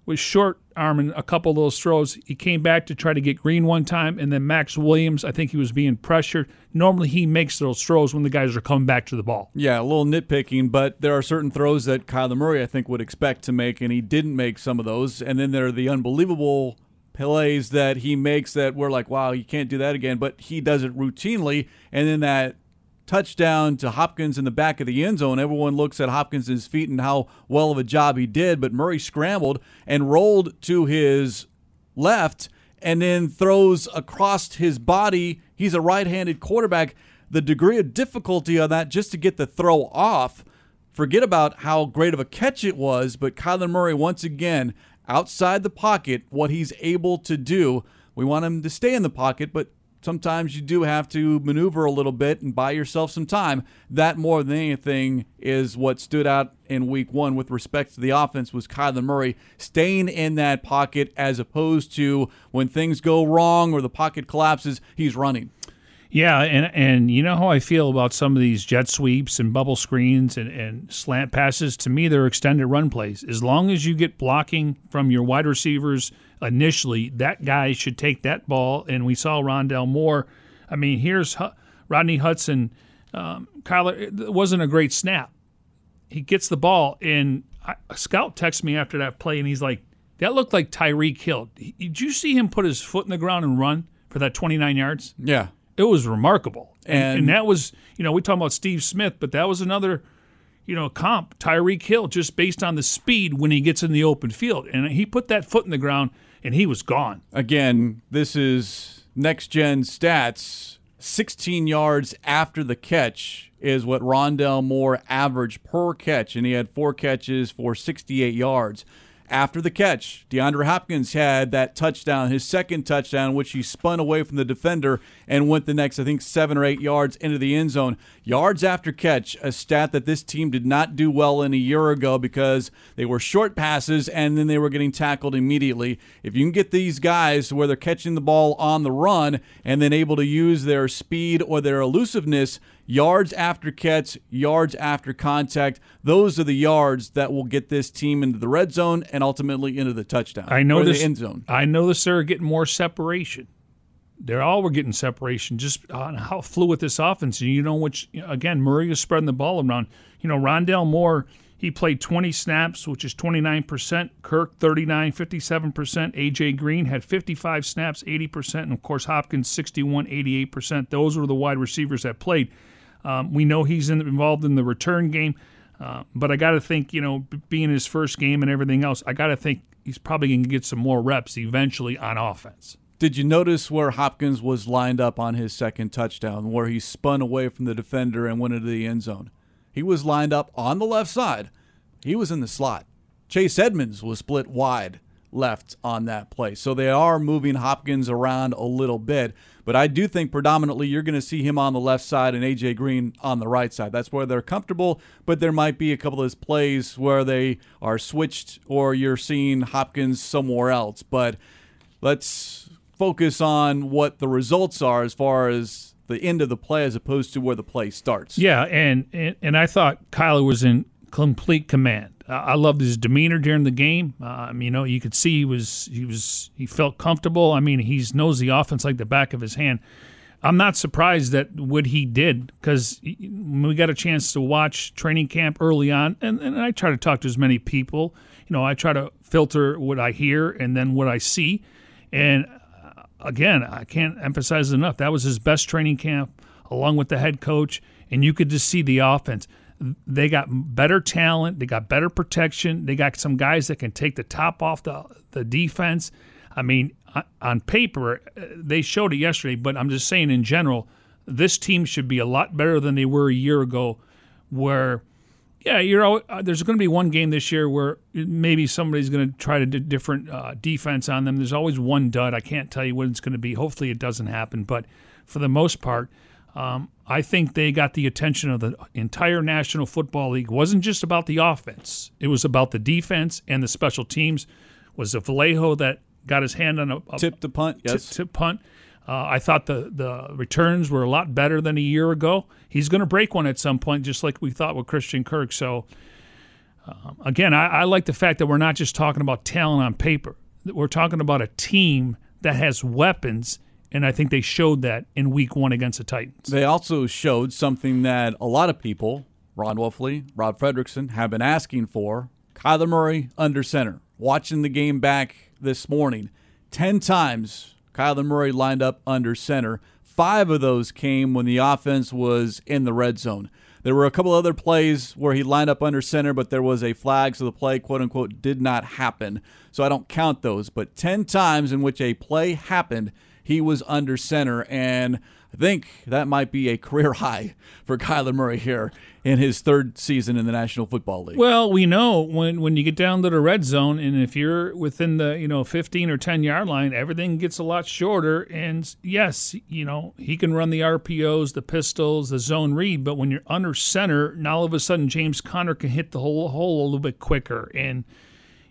was short arming a couple of those throws. He came back to try to get Green one time, and then Maxx Williams, I think he was being pressured. Normally, he makes those throws when the guys are coming back to the ball. Yeah, a little nitpicking, but there are certain throws that Kyler Murray, I think, would expect to make, and he didn't make some of those. And then there are the unbelievable plays that he makes that we're like, wow, you can't do that again, but he does it routinely. And then that touchdown to Hopkins in the back of the end zone, everyone looks at Hopkins' feet and how well of a job he did, but Murray scrambled and rolled to his left and then throws across his body. He's a right handed quarterback. The degree of difficulty on that just to get the throw off, forget about how great of a catch it was, but Kyler Murray, once again, outside the pocket, what he's able to do. We want him to stay in the pocket, but sometimes you do have to maneuver a little bit and buy yourself some time. That more than anything is what stood out in week one with respect to the offense was Kyler Murray staying in that pocket as opposed to when things go wrong or the pocket collapses, he's running. Yeah, and and you know how I feel about some of these jet sweeps and bubble screens and, and slant passes. To me, they're extended run plays. As long as you get blocking from your wide receivers initially, that guy should take that ball. And we saw Rondale Moore. I mean, here's Rodney Hudson. Um, Kyler, it wasn't a great snap. He gets the ball, and I, a scout texts me after that play, and he's like, "That looked like Tyreek Hill. Did you see him put his foot in the ground and run for that 29 yards?" Yeah. it was remarkable. And, And- and that was, you know, we talk about Steve Smith, but that was another, you know, comp, Tyreek Hill, just based on the speed when he gets in the open field. And he put that foot in the ground and he was gone. Again, this is next gen stats. 16 yards after the catch is what Rondale Moore averaged per catch, and he had four catches for 68 yards. After the catch, DeAndre Hopkins had that touchdown, his second touchdown, which he spun away from the defender and went the next, I think, seven or eight yards into the end zone. Yards after catch, a stat that this team did not do well in a year ago because they were short passes and then they were getting tackled immediately. If you can get these guys where they're catching the ball on the run and then able to use their speed or their elusiveness, yards after catch, yards after contact, those are the yards that will get this team into the red zone and ultimately into the touchdown. I or noticed, the end zone. I noticed they're getting more separation. They're all were getting separation just on how fluid this offense. And you know, which again, Murray is spreading the ball around. You know, Rondale Moore, he played 20 snaps, which is 29%. Kirk, 39, 57%. AJ Green had 55 snaps, 80%. And of course, Hopkins, 61, 88%. Those were the wide receivers that played. Um, we know he's in, involved in the return game. Uh, but I got to think, you know, being his first game and everything else, I got to think he's probably going to get some more reps eventually on offense. Did you notice where Hopkins was lined up on his second touchdown, where he spun away from the defender and went into the end zone? He was lined up on the left side. He was in the slot. Chase Edmonds was split wide left on that play. So they are moving Hopkins around a little bit. But I do think predominantly you're going to see him on the left side and AJ Green on the right side. That's where they're comfortable, but there might be a couple of plays where they are switched or you're seeing Hopkins somewhere else. But let's focus on what the results are as far as the end of the play as opposed to where the play starts. Yeah, and and, and I thought Kyler was in complete command. I loved his demeanor during the game. Um, you know, you could see he was he was he felt comfortable. I mean, he knows the offense like the back of his hand. I'm not surprised that what he did because we got a chance to watch training camp early on, and, and I try to talk to as many people. You know, I try to filter what I hear and then what I see. And uh, again, I can't emphasize enough that was his best training camp, along with the head coach, and you could just see the offense. They got better talent, they got better protection, they got some guys that can take the top off the the defense. I mean, on paper, uh, they showed it yesterday, but I'm just saying in general, this team should be a lot better than they were a year ago. Where, yeah, you're always, uh, there's going to be one game this year where maybe somebody's going to try to do different uh, defense on them. There's always one dud. I can't tell you what it's going to be. Hopefully, it doesn't happen. But for the most part, um, I think they got the attention of the entire National Football League. It wasn't just about the offense; it was about the defense and the special teams. Was the Vallejo that got his hand on a, a tip the punt. Yes, tip, tip punt. Uh, I thought the the returns were a lot better than a year ago. He's going to break one at some point, just like we thought with Christian Kirk. So, um, again, I, I like the fact that we're not just talking about talent on paper. We're talking about a team that has weapons, and I think they showed that in Week One against the Titans. They also showed something that a lot of people, Ron Wolfley, Rob Fredrickson, have been asking for: Kyler Murray under center. Watching the game back this morning. 10 times Kyler Murray lined up under center. Five of those came when the offense was in the red zone. There were a couple other plays where he lined up under center, but there was a flag, so the play, quote unquote, did not happen. So I don't count those. But 10 times in which a play happened, he was under center. And I think that might be a career high for Kyler Murray here in his third season in the National Football League. Well, we know when when you get down to the red zone, and if you're within the you know 15 or 10 yard line, everything gets a lot shorter. And yes, you know he can run the RPOs, the pistols, the zone read, but when you're under center, now all of a sudden James Conner can hit the whole hole a little bit quicker and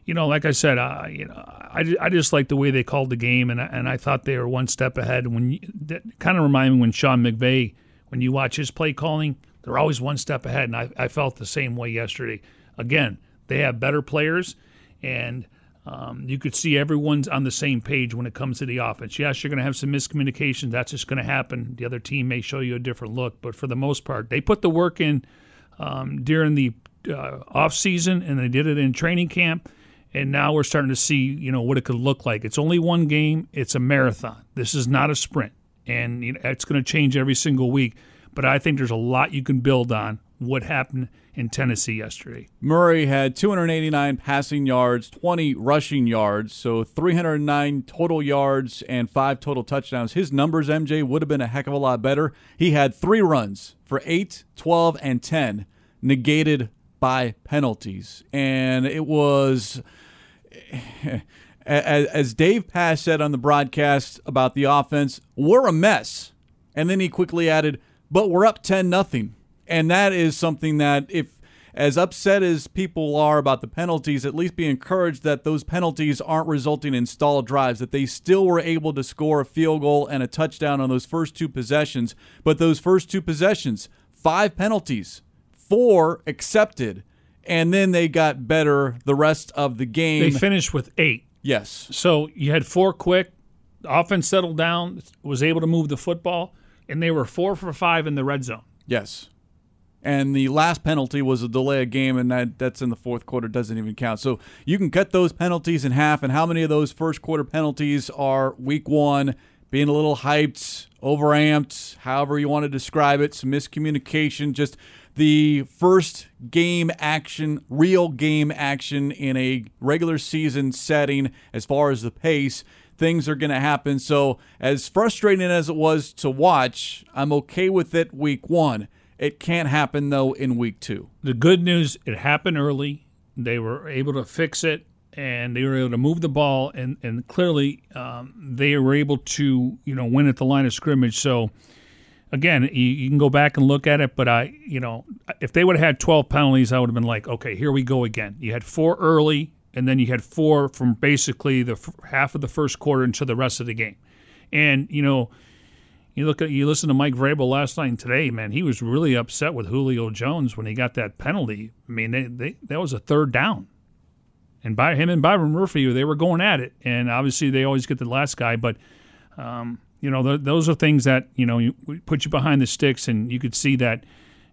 you know, like I said, you know, I, I just like the way they called the game, and and I thought they were one step ahead. When you, that kind of reminded me when Sean McVay, when you watch his play calling, they're always one step ahead, and I, I felt the same way yesterday. Again, they have better players, and um, you could see everyone's on the same page when it comes to the offense. Yes, you're going to have some miscommunication. That's just going to happen. The other team may show you a different look, but for the most part, they put the work in um, during the uh, off season, and they did it in training camp and now we're starting to see you know what it could look like. It's only one game. It's a marathon. This is not a sprint, and you know, it's going to change every single week. But I think there's a lot you can build on what happened in Tennessee yesterday. Murray had 289 passing yards, 20 rushing yards, so 309 total yards and five total touchdowns. His numbers, MJ, would have been a heck of a lot better. He had three runs for 8, 12, and 10, negated by penalties. And it was as Dave Pasch said on the broadcast about the offense, we're a mess. And then he quickly added, but we're up 10 nothing. And that is something that if as upset as people are about the penalties, at least be encouraged that those penalties aren't resulting in stalled drives, that they still were able to score a field goal and a touchdown on those first two possessions. But those first two possessions, five penalties, four accepted and then they got better the rest of the game. They finished with eight. Yes. So you had four quick. The offense settled down, was able to move the football, and they were four for five in the red zone. Yes. And the last penalty was a delay of game, and that, that's in the fourth quarter, doesn't even count. So you can cut those penalties in half. And how many of those first quarter penalties are week one, being a little hyped, overamped, however you want to describe it, some miscommunication, just the first game action, real game action in a regular season setting as far as the pace. Things are going to happen. So, as frustrating as it was to watch, I'm okay with it week one. It can't happen, though, in week two. The good news, it happened early. They were able to fix it and they were able to move the ball, and, and clearly um, they were able to, you know, win at the line of scrimmage. So, again, you, you, can go back and look at it, but I, you know, if they would have had 12 penalties, I would have been like, okay, here we go again. You had four early, and then you had four from basically the f- half of the first quarter into the rest of the game. And, you know, You look at you listen to Mike Vrabel last night and today, man. He was really upset with Julio Jones when he got that penalty. I mean, they, they that was a third down, and by him and Byron Murphy, they were going at it, and obviously they always get the last guy, but. Um, you know, th- those are things that you know you, put you behind the sticks, and you could see that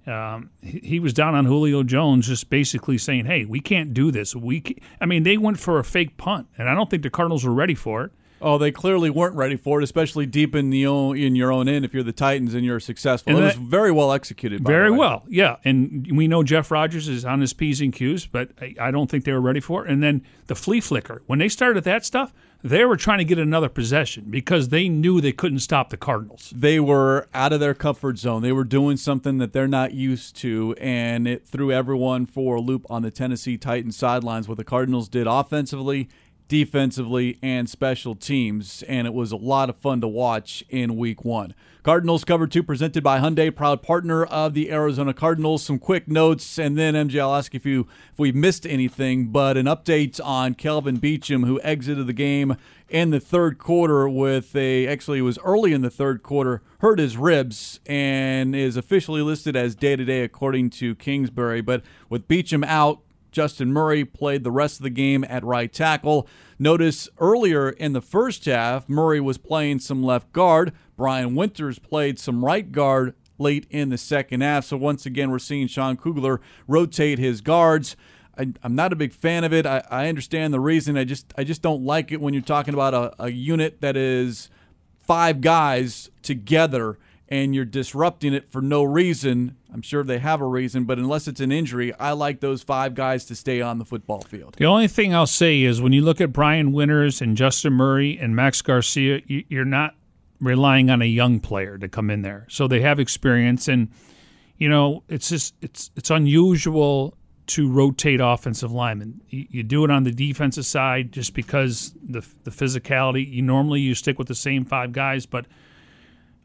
um, he, he, was down on Julio Jones, just basically saying, "Hey, we can't do this. We, I mean, they went for a fake punt, and I don't think the Cardinals were ready for it. Oh, they clearly weren't ready for it, especially deep in the own, in your own end. If you're the Titans and you're successful, and it was very well executed. very well, yeah. And we know Jeff Rodgers is on his p's and q's, but I, I don't think they were ready for it. And then the flea flicker when they started that stuff, they were trying to get another possession because they knew they couldn't stop the Cardinals. They were out of their comfort zone. They were doing something that they're not used to, and it threw everyone for a loop on the Tennessee Titans sidelines. What the Cardinals did offensively defensively, and special teams, and it was a lot of fun to watch in week one. Cardinals cover two presented by Hyundai, proud partner of the Arizona Cardinals. Some quick notes, and then MJ, I'll ask if you if we missed anything, but an update on Kelvin Beachum, who exited the game in the third quarter with a actually it was early in the third quarter, hurt his ribs and is officially listed as day to day according to Kingsbury. But with Beachum out, Justin Murray played the rest of the game at right tackle. Notice earlier in the first half, Murray was playing some left guard. Brian Winters played some right guard late in the second half. So once again, we're seeing Sean Kugler rotate his guards. I, am not a big fan of it. I, I, understand the reason. I just I just don't like it when you're talking about a, a unit that is five guys together and you're disrupting it for no reason. I'm sure they have a reason, but unless it's an injury, I like those five guys to stay on the football field. The only thing I'll say is when you look at Brian Winters and Justin Murray and Max Garcia, you're not relying on a young player to come in there. So they have experience and you know, it's just it's it's unusual to rotate offensive linemen. You, do it on the defensive side just because the the physicality. You normally you stick with the same five guys, but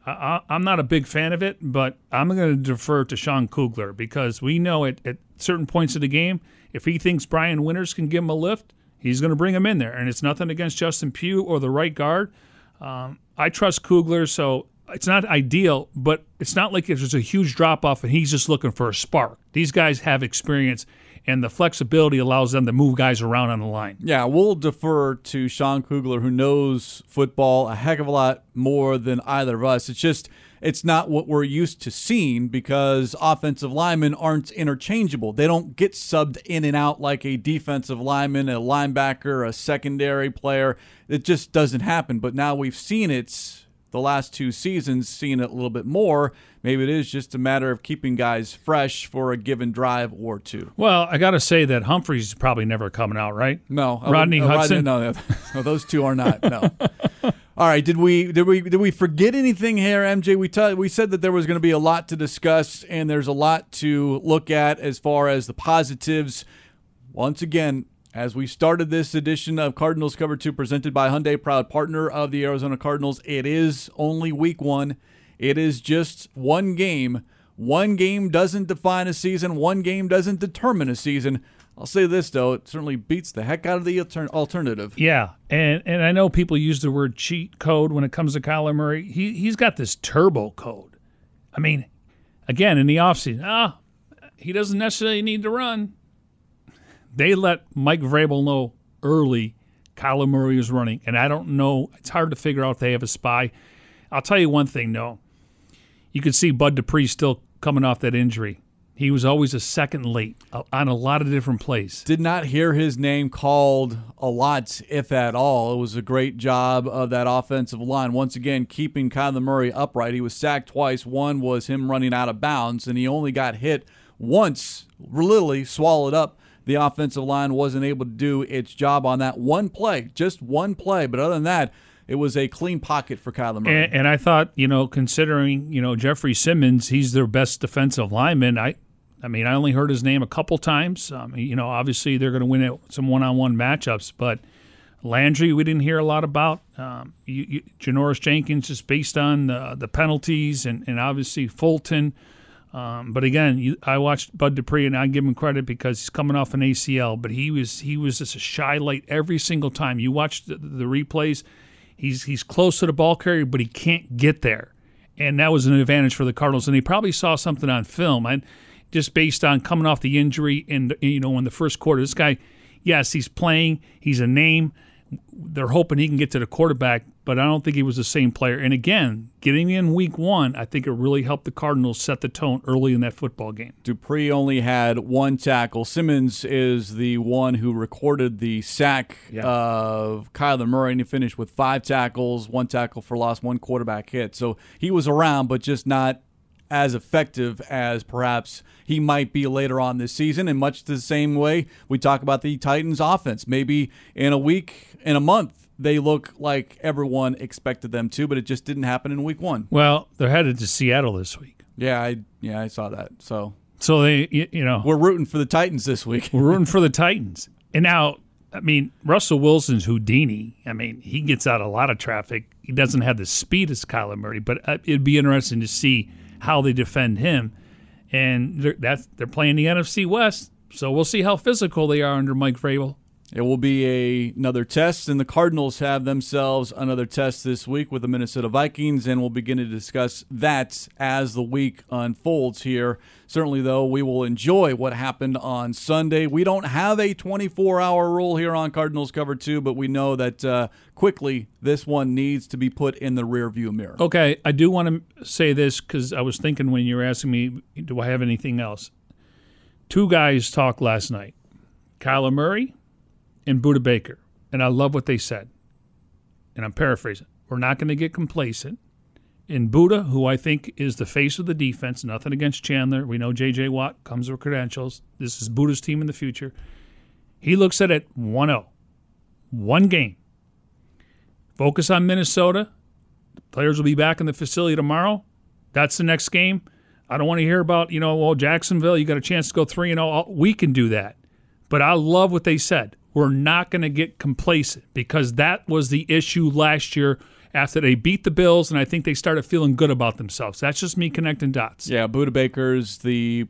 I, am not a big fan of it, but I'm going to defer to Sean Kugler because we know at, at certain points of the game, if he thinks Brian Winters can give him a lift, he's going to bring him in there. And it's nothing against Justin Pugh or the right guard. Um, I trust Kugler, so it's not ideal, but it's not like there's a huge drop off and he's just looking for a spark. These guys have experience and the flexibility allows them to move guys around on the line. Yeah, we'll defer to Sean Kugler, who knows football a heck of a lot more than either of us. It's just it's not what we're used to seeing because offensive linemen aren't interchangeable. They don't get subbed in and out like a defensive lineman, a linebacker, a secondary player. It just doesn't happen. But now we've seen it the last two seasons, seeing it a little bit more. Maybe it is just a matter of keeping guys fresh for a given drive or two. Well, I got to say that Humphries is probably never coming out, right? No, Rodney uh, Hudson. no, no, those two are not. No. All right, did we did we did we forget anything here, MJ? We t- we said that there was going to be a lot to discuss, and there's a lot to look at as far as the positives. Once again, as we started this edition of Cardinals Cover 2 presented by Hyundai, proud partner of the Arizona Cardinals, it is only week one. It is just one game. One game doesn't define a season, one game doesn't determine a season. I'll say this though, it certainly beats the heck out of the alternative. Yeah, and and I know people use the word cheat code when it comes to Kyler Murray. He he's got this turbo code. I mean, again in the offseason, ah, he doesn't necessarily need to run they let Mike Vrabel know early Kyler Murray was running, and I don't know. It's hard to figure out if they have a spy. I'll tell you one thing, though. You could see Bud Dupree still coming off that injury. He was always a second late uh, on a lot of different plays. Did not hear his name called a lot, if at all. It was a great job of that offensive line. Once again, keeping Kyler Murray upright. He was sacked twice. One was him running out of bounds, and he only got hit once, literally swallowed up the offensive line wasn't able to do its job on that one play, just one play. But other than that, it was a clean pocket for Kyler Murray. And, and I thought, you know, considering you know Jeffrey Simmons, he's their best defensive lineman. I, I mean, I only heard his name a couple times. Um, you know, obviously they're going to win some one-on-one matchups, but. Landry, we didn't hear a lot about. Um, you, you, Janoris Jenkins, just based on the, the penalties, and, and obviously Fulton. Um, but again, you, I watched Bud Dupree, and I give him credit because he's coming off an ACL. But he was he was just a shy light every single time. You watch the, the replays; he's he's close to the ball carrier, but he can't get there. and that was an advantage for the Cardinals. And they probably saw something on film, and just based on coming off the injury and you know in the first quarter, this guy, yes, he's playing, he's a name. They're hoping he can get to the quarterback, but I don't think he was the same player. And again, getting in week one, I think it really helped the Cardinals set the tone early in that football game. Dupree only had one tackle. Simmons is the one who recorded the sack Yeah. of Kyler Murray, and he finished with five tackles, one tackle for loss, one quarterback hit. So he was around, but just not as effective as perhaps he might be later on this season. In much the same way we talk about the Titans offense. Maybe in a week, in a month, they look like everyone expected them to, but it just didn't happen in week one. Well, they're headed to Seattle this week, Yeah, I yeah, I saw that. So so they you, you know we're rooting for the Titans this week. We're rooting for the Titans. And now, I mean, Russell Wilson's Houdini. I mean, he gets out a lot of traffic. He doesn't have the speed as Kyler Murray, but uh, it'd be interesting to see how they defend him. And they're, that's they're playing the NFC West, so we'll see how physical they are under Mike Vrabel. It will be a, another test, and the Cardinals have themselves another test this week with the Minnesota Vikings, and we'll begin to discuss that as the week unfolds here. Certainly, though, we will enjoy what happened on Sunday. We don't have a 24 hour rule here on Cardinals Cover 2, but we know that uh, quickly this one needs to be put in the rearview mirror. Okay, I do want to say this because I was thinking when you were asking me, do I have anything else? Two guys talked last night Kyler Murray and Budda Baker. And I love what they said. And I'm paraphrasing. We're not going to get complacent. And Budda, who I think is the face of the defense, nothing against Chandler. We know J.J. Watt comes with credentials. This is Budda's team in the future. He looks at it 1 0. One game. Focus on Minnesota. The players will be back in the facility tomorrow. That's the next game. I don't want to hear about, you know, well, Jacksonville, you got a chance to go 3 and 0. We can do that. But I love what they said. We're not going to get complacent because that was the issue last year after they beat the Bills, and I think they started feeling good about themselves. That's just me connecting dots. Yeah, Budda Baker's the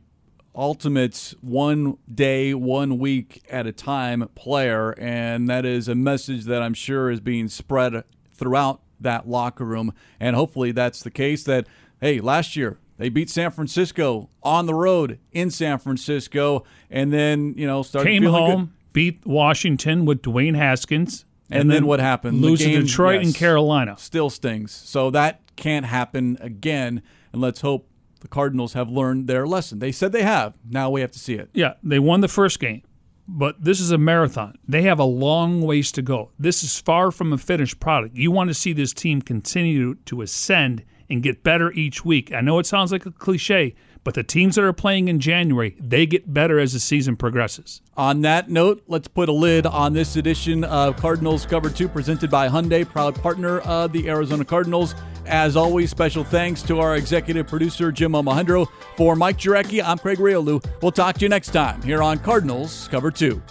ultimate one day, one week at a time player, and that is a message that I'm sure is being spread throughout that locker room. And hopefully that's the case that, hey, last year they beat San Francisco on the road in San Francisco, and then, you know, started Came feeling good. home, beat Washington with Dwayne Haskins. And, then, what happened? The Lose to game, Detroit and Carolina. Still stings. So that can't happen again. And let's hope the Cardinals have learned their lesson. They said they have. Now we have to see it. Yeah, they won the first game, but this is a marathon. They have a long ways to go. This is far from a finished product. You want to see this team continue to ascend and get better each week. I know it sounds like a cliche, but the teams that are playing in January, they get better as the season progresses. On that note, let's put a lid on this edition of Cardinals Cover 2 presented by Hyundai, proud partner of the Arizona Cardinals. As always, special thanks to our executive producer, Jim Omohundro. For Mike Jurecki, I'm Craig Grialou. We'll talk to you next time here on Cardinals Cover 2.